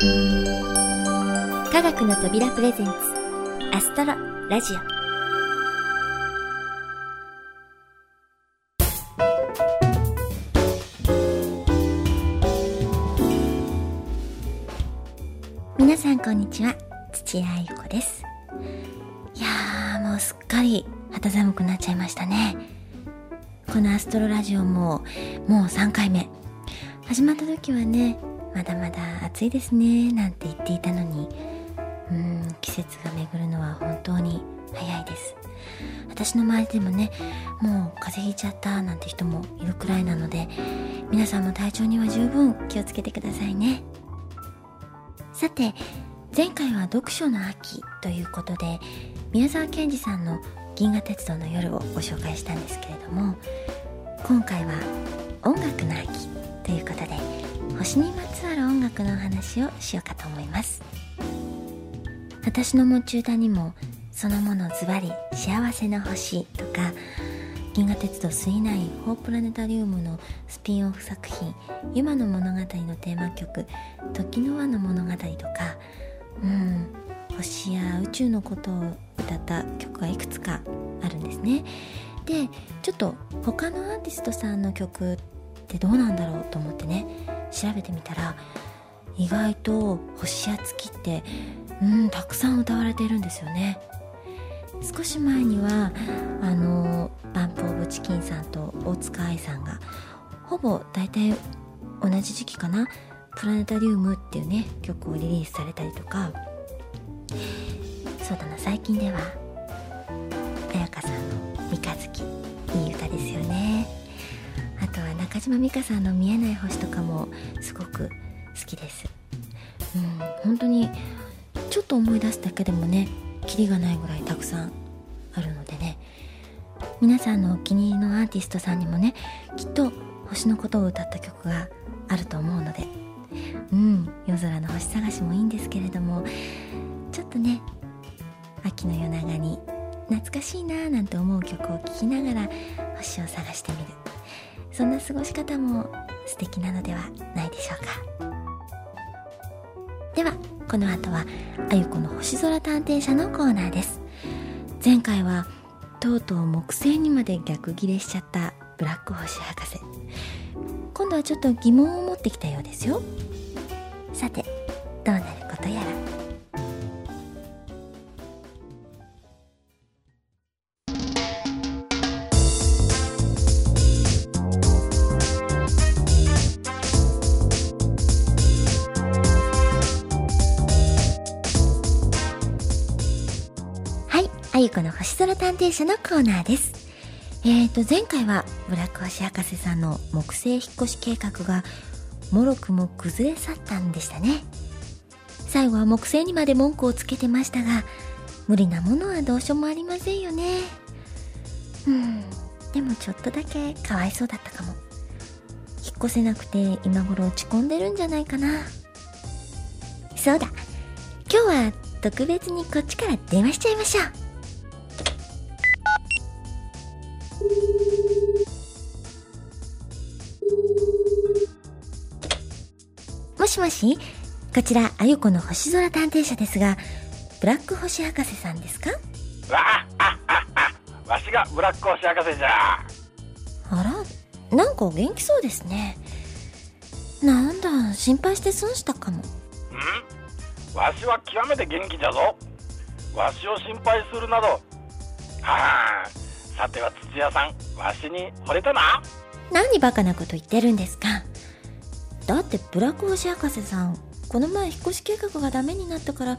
科学の扉プレゼンツアストロラジオ。皆さんこんにちは土屋愛子です。いやーもうすっかり肌寒くなっちゃいましたね。このアストロラジオももう3回目。始まった時はねまだまだ暑いですねなんて言っていたのに。うん季節が巡るのは本当に早いです。私の周りでもねもう風邪ひいちゃったなんて人もいるくらいなので皆さんも体調には十分気をつけてくださいね。さて前回は読書の秋ということで宮沢賢治さんの銀河鉄道の夜をご紹介したんですけれども今回は音楽の秋ということで星にまつわの話をしようかと思います。私の持ち歌にもそのものズバリ幸せな星とか銀河鉄道9ホープラネタリウムのスピンオフ作品「ユマの物語」のテーマ曲「時の輪の物語」とかうん星や宇宙のことを歌った曲がいくつかあるんですね。でちょっと他のアーティストさんの曲ってどうなんだろうと思ってね調べてみたら意外と星や月ってうんたくさん歌われてるんですよね。少し前にはあのバンプ・オブ・チキンさんと大塚愛さんがほぼ大体同じ時期かな「プラネタリウム」っていうね曲をリリースされたりとか。そうだな最近では彩香さんの「三日月」いい歌ですよね。あとは中島美嘉さんの「見えない星」とかもすごく好きです。うん本当にちょっと思い出すだけでもねキリがないぐらいたくさんあるのでね皆さんのお気に入りのアーティストさんにもねきっと星のことを歌った曲があると思うのでうん夜空の星探しもいいんですけれどもちょっとね秋の夜長に懐かしいなーなんて思う曲を聴きながら星を探してみる。そんな過ごし方も素敵なのではないでしょうか。ではこの後はあゆこの星空探偵社のコーナーです。前回はとうとう木星にまで逆ギレしちゃったブラック星博士。今度はちょっと疑問を持ってきたようですよ。さてどうなる？あゆこの星空探偵社のコーナーです。えーと、前回はブラック星博士さんの木星引っ越し計画がもろくも崩れ去ったんでしたね。最後は木星にまで文句をつけてましたが、無理なものはどうしようもありませんよね。うん、でもちょっとだけかわいそうだったかも。引っ越せなくて今頃落ち込んでるんじゃないかな。そうだ、今日は特別にこっちから電話しちゃいましょう。しもし？こちら、あゆこの星空探偵社ですが、ブラック星博士さんですか？わあああわしがブラック星博士じゃあら、なんかお元気そうですね。なんだ、心配して損したかも。ん？わしは極めて元気じゃぞ。わしを心配するなど。はあ、さては土屋さん、わしに惚れたな何バカなこと言ってるんですか？だってブラック星博士さんこの前引っ越し計画がダメになったから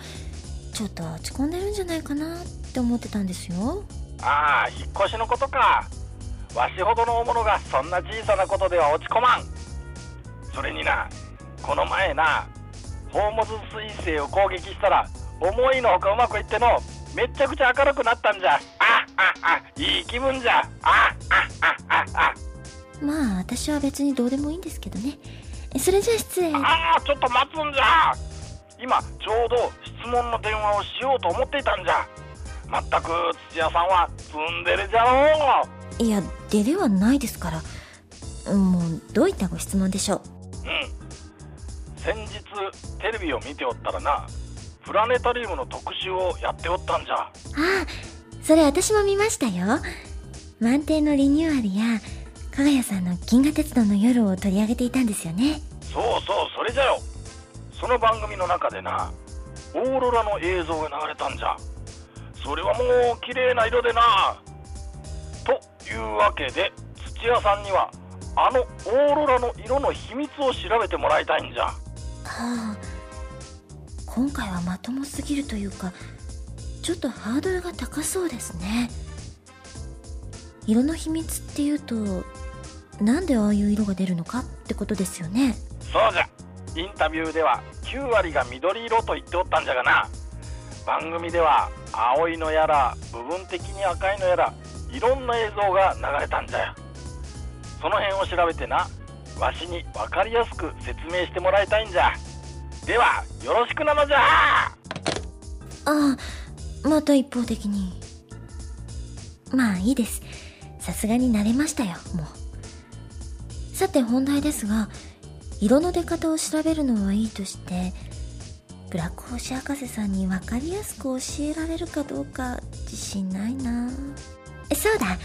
ちょっと落ち込んでるんじゃないかなって思ってたんですよ。ああ引っ越しのことか。わしほどの大物がそんな小さなことでは落ち込まん。それになこの前なホーモズ彗星を攻撃したら思いのほかうまくいってのめちゃくちゃ明るくなったんじゃ。あああいい気分じゃ。ああああまあ私は別にどうでもいいんですけどねそれじゃあ失礼。ああちょっと待つんじゃ。今ちょうど質問の電話をしようと思っていたんじゃ。まったく土屋さんはツンデレじゃろう。いやデレはないですから。もうどういったご質問でしょう？うん。先日テレビを見ておったらなプラネタリウムの特集をやっておったんじゃ。ああそれ私も見ましたよ。満点のリニューアルや加賀谷さんの銀河鉄道の夜を取り上げていたんですよね。そうそうそれじゃよ。その番組の中でなオーロラの映像が流れたんじゃ。それはもう綺麗な色でな。というわけで土屋さんにはあのオーロラの色の秘密を調べてもらいたいんじゃ。はあ今回はまともすぎるというかちょっとハードルが高そうですね。色の秘密っていうとなんでああいう色が出るのかってことですよね。そうじゃ。インタビューでは9割が緑色と言っておったんじゃがな。番組では青いのやら部分的に赤いのやらいろんな映像が流れたんじゃよ。その辺を調べてなわしに分かりやすく説明してもらいたいんじゃ。ではよろしくなのじゃ。ああまた一方的に。まあいいです。さすがに慣れましたよもうさて本題ですが色の出方を調べるのはいいとしてブラック星博士さんに分かりやすく教えられるかどうか自信ないな。そうだ。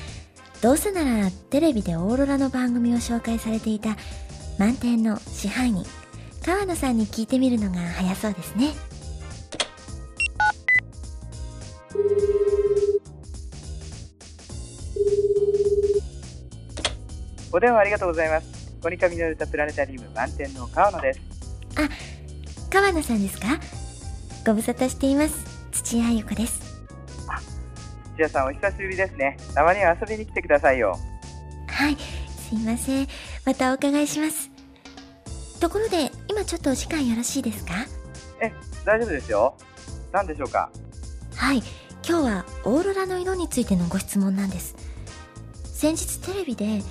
どうせならテレビでオーロラの番組を紹介されていた満点の支配人川野さんに聞いてみるのが早そうですね。お電話ありがとうございます。コニカミノルタプラネタリウム満点の川野です。あ川野さんですか？ご無沙汰しています土屋ゆ子です土屋さんお久しぶりですね。たまには遊びに来てくださいよ。はいすいませんまたお伺いしますところで今ちょっとお時間よろしいですか？え、大丈夫ですよ。何でしょうか？はい今日はオーロラの色についてのご質問なんです先日テレビで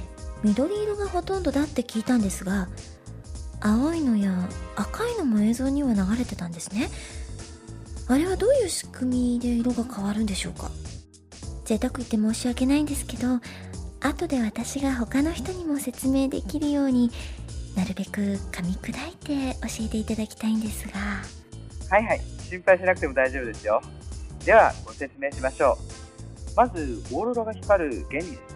緑色がほとんどだって聞いたんですが青いのや赤いのも映像には流れてたんですねあれはどういう仕組みで色が変わるんでしょうか？贅沢言って申し訳ないんですけど後で私が他の人にも説明できるようになるべく噛み砕いて教えていただきたいんですがはいはい。心配しなくても大丈夫ですよ。では、ご説明しましょう。まず、オーロラが光る原理です。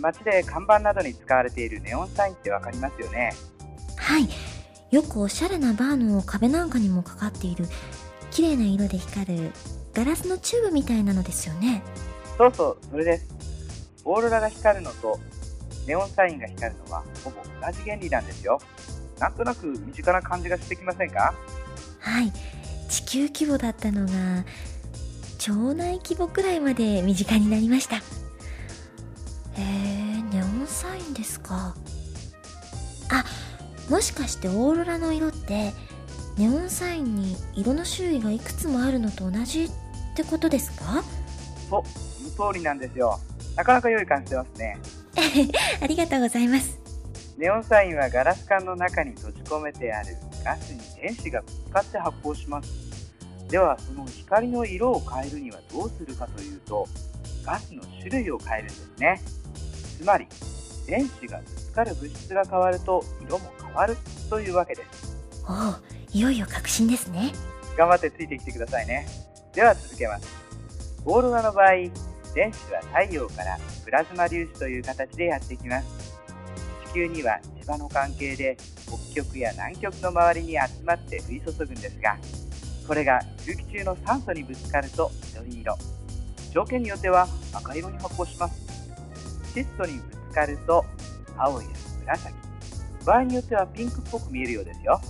街で看板などに使われているネオンサインってわかりますよね？はいよくおしゃれなバーの壁なんかにもかかっている綺麗な色で光るガラスのチューブみたいなのですよねそうそう、それです。オーロラが光るのと、ネオンサインが光るのは、ほぼ同じ原理なんですよ。なんとなく身近な感じがしてきませんか？はい地球規模だったのが町内規模くらいまで身近になりましたへえネオンサインですかあもしかしてオーロラの色ってネオンサインに色の種類がいくつもあるのと同じってことですか？そう、その通りなんですよ。なかなか良い感じしてますね。ありがとうございますネオンサインはガラス管の中に閉じ込めてあるガスに電子がぶつかって発光します。では、その光の色を変えるにはどうするかというと、ガスの種類を変えるんですね。つまり、電子がぶつかる物質が変わると色も変わるというわけです。おおいよいよ確信ですね頑張ってついてきてくださいね。では続けます。オーロラの場合、電子は太陽からプラズマ粒子という形でやってきます。地球には磁場の関係で北極や南極の周りに集まって降り注ぐんですが、これが空気中の酸素にぶつかると緑色。条件によっては赤色に発光します。窒素にぶつかると青や紫。場合によってはピンクっぽく見えるようですよ。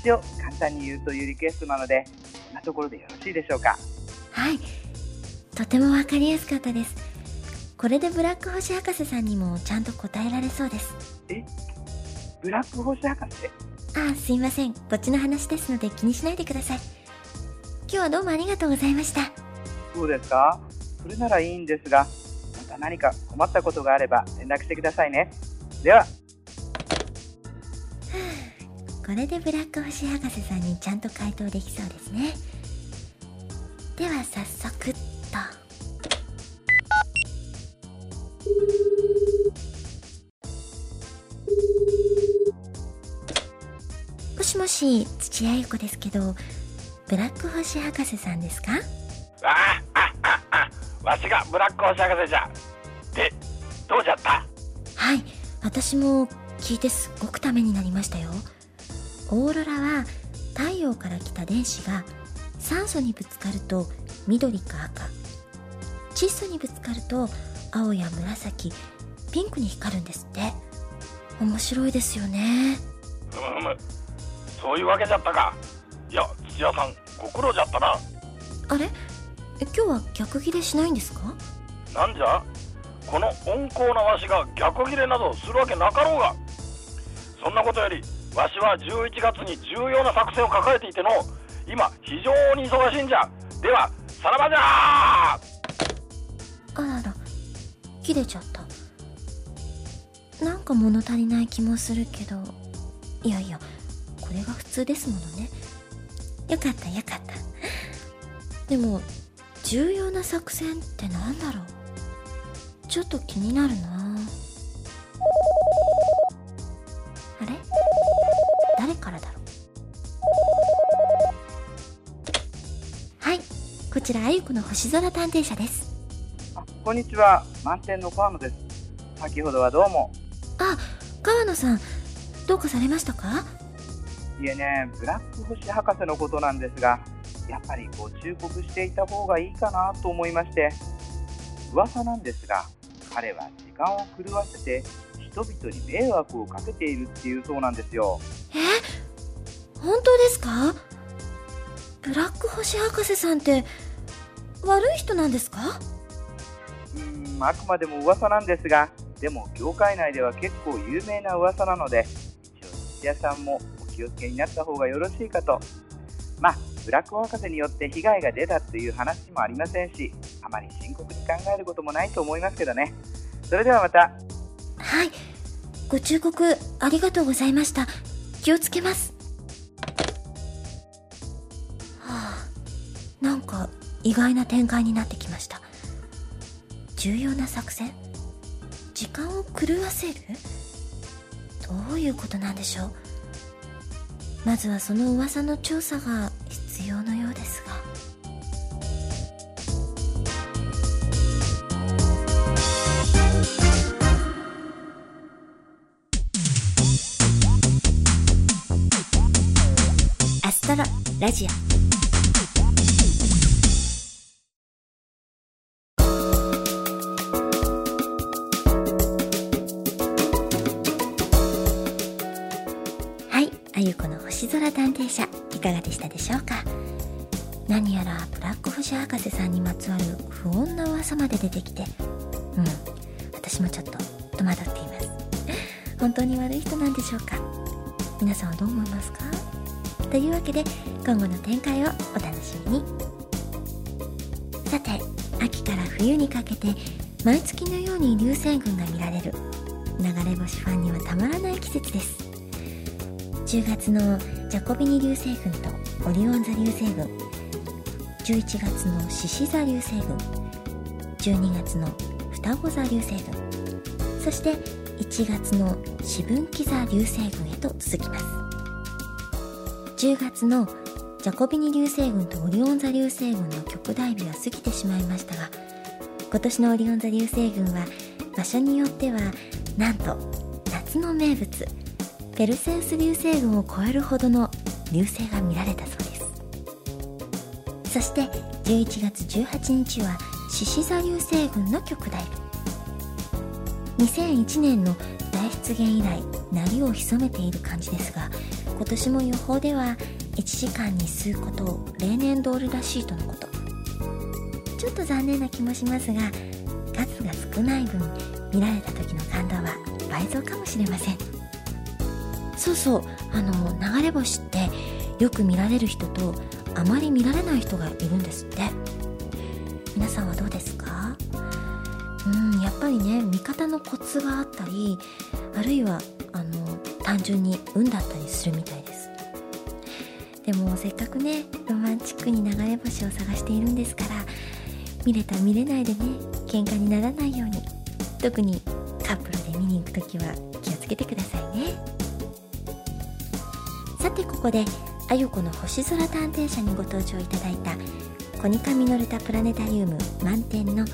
一応簡単に言うというリクエストなので、こんなところでよろしいでしょうか。はい。とてもわかりやすかったです。これでブラック星博士さんにもちゃんと答えられそうです。ブラック星博士？ああすいません。こっちの話ですので気にしないでください。今日はどうもありがとうございました。そうですか？それならいいんですが、何か困ったことがあれば連絡してくださいね。では、これでブラック星博士さんにちゃんと回答できそうですね。では早速っと。し土屋ゆ子ですけどブラック星博士さんですか？ああああわしがブラック星博士じゃ私も聞いてすっごくためになりましたよ。オーロラは太陽から来た電子が酸素にぶつかると緑か赤窒素にぶつかると青や紫ピンクに光るんですって。面白いですよね。ふむふむそういうわけじゃったか。いや土屋さんご苦労じゃったな。あれ？え今日は逆ギレしないんですか？なんじゃ？この温厚なわしが逆ギレなどするわけなかろうがそんなことよりわしは11月に重要な作戦を抱えていての今非常に忙しいんじゃ。ではさらばじゃあらら切れちゃった。なんか物足りない気もするけどいやいやこれが普通ですものね。よかったよかった。でも重要な作戦ってなんだろう？ちょっと気になるな。あれ？誰からだろう？はい。こちらあゆこの星空探偵社です。あこんにちは。満点の川野です。先ほどはどうも。あ川野さんどうかされましたか？いえねブラック星博士のことなんですがやっぱりご忠告していた方がいいかなと思いまして。噂なんですが彼は時間を狂わせて人々に迷惑をかけているっていうそうなんですよ。え？本当ですか？ブラック星博士さんって悪い人なんですか？うーんあくまでも噂なんですがでも業界内では結構有名な噂なので一応土屋さんもお気をつけになった方がよろしいかと。まあブラック博士によって被害が出たっていう話もありませんしあまり深刻に考えることもないと思いますけどね。それではまた。はい。ご忠告ありがとうございました。気をつけます。はあ。なんか意外な展開になってきました。重要な作戦？時間を狂わせる？どういうことなんでしょう？まずはその噂の調査が必要のようですが。アストロラジオ。はい、あゆこの星空探偵社いかがでしたでしょうか？何やらブラック星博士さんにまつわる不穏な噂まで出てきてうん私もちょっと戸惑っています。本当に悪い人なんでしょうか？皆さんはどう思いますか？というわけで今後の展開をお楽しみに。さて秋から冬にかけて毎月のように流星群が見られる。流れ星ファンにはたまらない季節です。10月のジャコビニ流星群とオリオン座流星群。11月の獅子座流星群12月の双子座流星群そして1月の四分岐座流星群へと続きます。10月のジャコビニ流星群とオリオン座流星群の極大日は過ぎてしまいましたが今年のオリオン座流星群は場所によってはなんと夏の名物ペルセウス流星群を超えるほどの流星が見られたそうです。そして11月18日は獅子座流星群の極大。2001年の大出現以来鳴りを潜めている感じですが今年も予報では1時間に数個と例年通りらしいとのこと。ちょっと残念な気もしますが数が少ない分見られた時の感動は倍増かもしれません。そうそうあの流れ星ってよく見られる人とあまり見られない人がいるんですって。皆さんはどうですか？うんやっぱりね見方のコツがあったりあるいはあの単純に運だったりするみたいです。でもせっかくねロマンチックに流れ星を探しているんですから見れた見れないでね喧嘩にならないように特にカップルで見に行く時は気をつけてくださいね。ささてここであゆこの星空探偵社にご登場いただいたコニカミノルタプラネタリウム満点の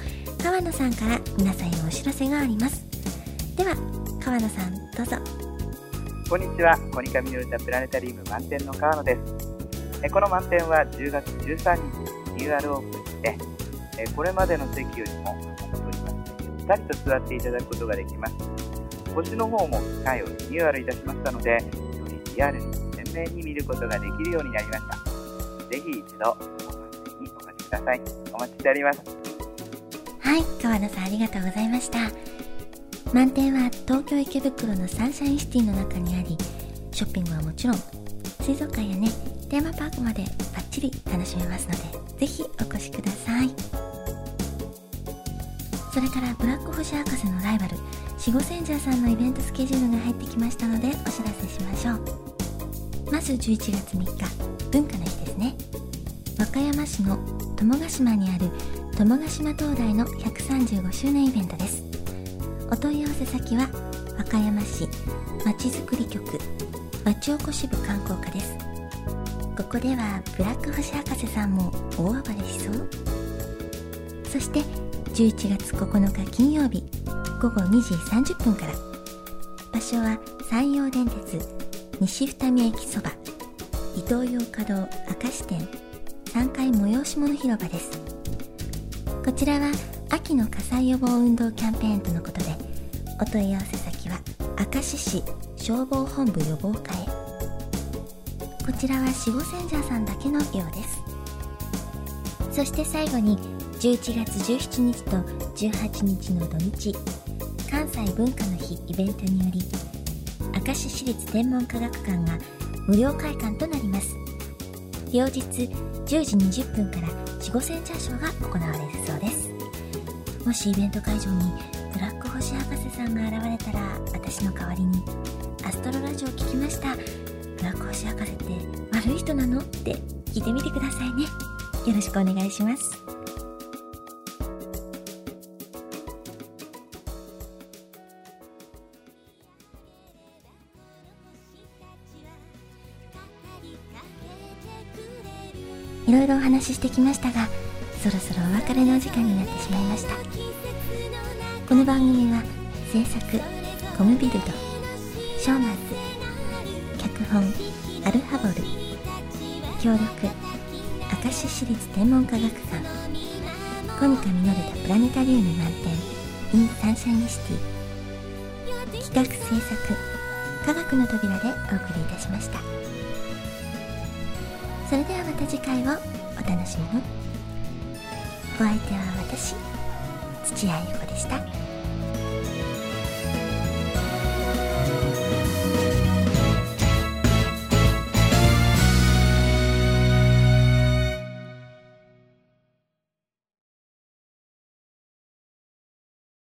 川野さんから皆さんへお知らせがあります。では川野さんどうぞ。こんにちは。コニカミノルタプラネタリウム満点の川野です。えこの満点は10月13日にリニューアルオープンしてえこれまでの席よりも元取りましてゆったりと座っていただくことができます。星の方も機械をリニューアルいたしましたのでよりリアルに明に見ることができるようになりました。ぜひ一度お待ちにお越しください。お待ちしております。はい川野さんありがとうございました。満点は東京池袋のサンシャインシティの中にありショッピングはもちろん水族館やねテーマパークまでバッチリ楽しめますのでぜひお越しください。それからブラック星博士のライバルシゴセンジャーさんのイベントスケジュールが入ってきましたのでお知らせしましょう。まず11月3日文化の日ですね。和歌山市の友ヶ島にある友ヶ島灯台の135周年イベントです。お問い合わせ先は和歌山市まちづくり局町おこし部観光課です。ここではブラック星博士さんも大暴れしそう。そして11月9日金曜日午後2時30分から。場所は山陽電鉄西二見駅そば伊東洋華堂明石店3階催し物広場です。こちらは秋の火災予防運動キャンペーンとのことでお問い合わせ先は明石市消防本部予防課へ。こちらは守護センジャーさんだけのようです。そして最後に11月17日と18日の土日関西文化の日イベントにより明石市立天文科学館が無料開館となります。両日10時20分から守護センジャーショーが行われるそうです。もしイベント会場にブラック星博士さんが現れたら私の代わりにアストロラジオ聞きました。ブラック星博士って悪い人なの？って聞いてみてくださいね。よろしくお願いします。話ししてきましたがそろそろお別れのお時間になってしまいました。この番組は制作コムビルドショーマンズ脚本アルハボル協力明石市立天文科学館。コニカミノルタプラネタリウム満点 in サンシャインシティ。企画制作科学の扉でお送りいたしました。それではまた次回を。お楽しみにお相手は私土屋ゆ子でした。